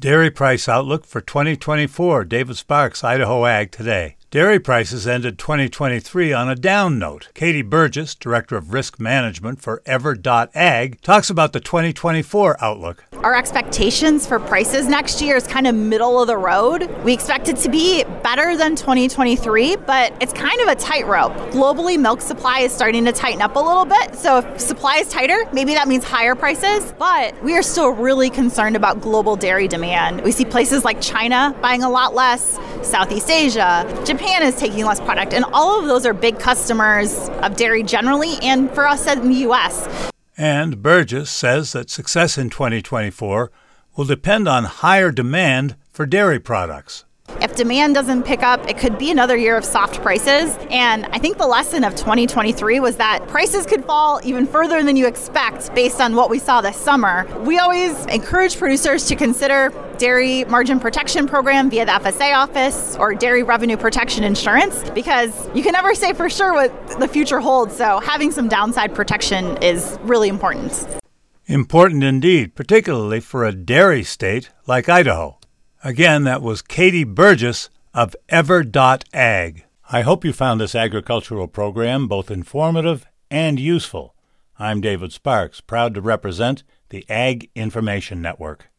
Dairy price outlook for 2024. David Sparks, Idaho Ag Today. Dairy prices ended 2023 on a down note. Katie Burgess, Director of Risk Management for Ever.ag, talks about the 2024 outlook. Our expectations for prices next year is kind of middle of the road. We expect it to be better than 2023, but it's kind of a tightrope. Globally, milk supply is starting to tighten up a little bit. So if supply is tighter, maybe that means higher prices, but we are still really concerned about global dairy demand. We see places like China buying a lot less, Southeast Asia, Japan is taking less product, and all of those are big customers of dairy generally and for us in the US. And Burgess says that success in 2024 will depend on higher demand for dairy products. If demand doesn't pick up, it could be another year of soft prices. And I think the lesson of 2023 was that prices could fall even further than you expect based on what we saw this summer. We always encourage producers to consider dairy margin protection program via the FSA office or dairy revenue protection insurance because you can never say for sure what the future holds. So having some downside protection is really important. Important indeed, particularly for a dairy state like Idaho. Again, that was Katie Burgess of Ever.ag. I hope you found this agricultural program both informative and useful. I'm David Sparks, proud to represent the Ag Information Network.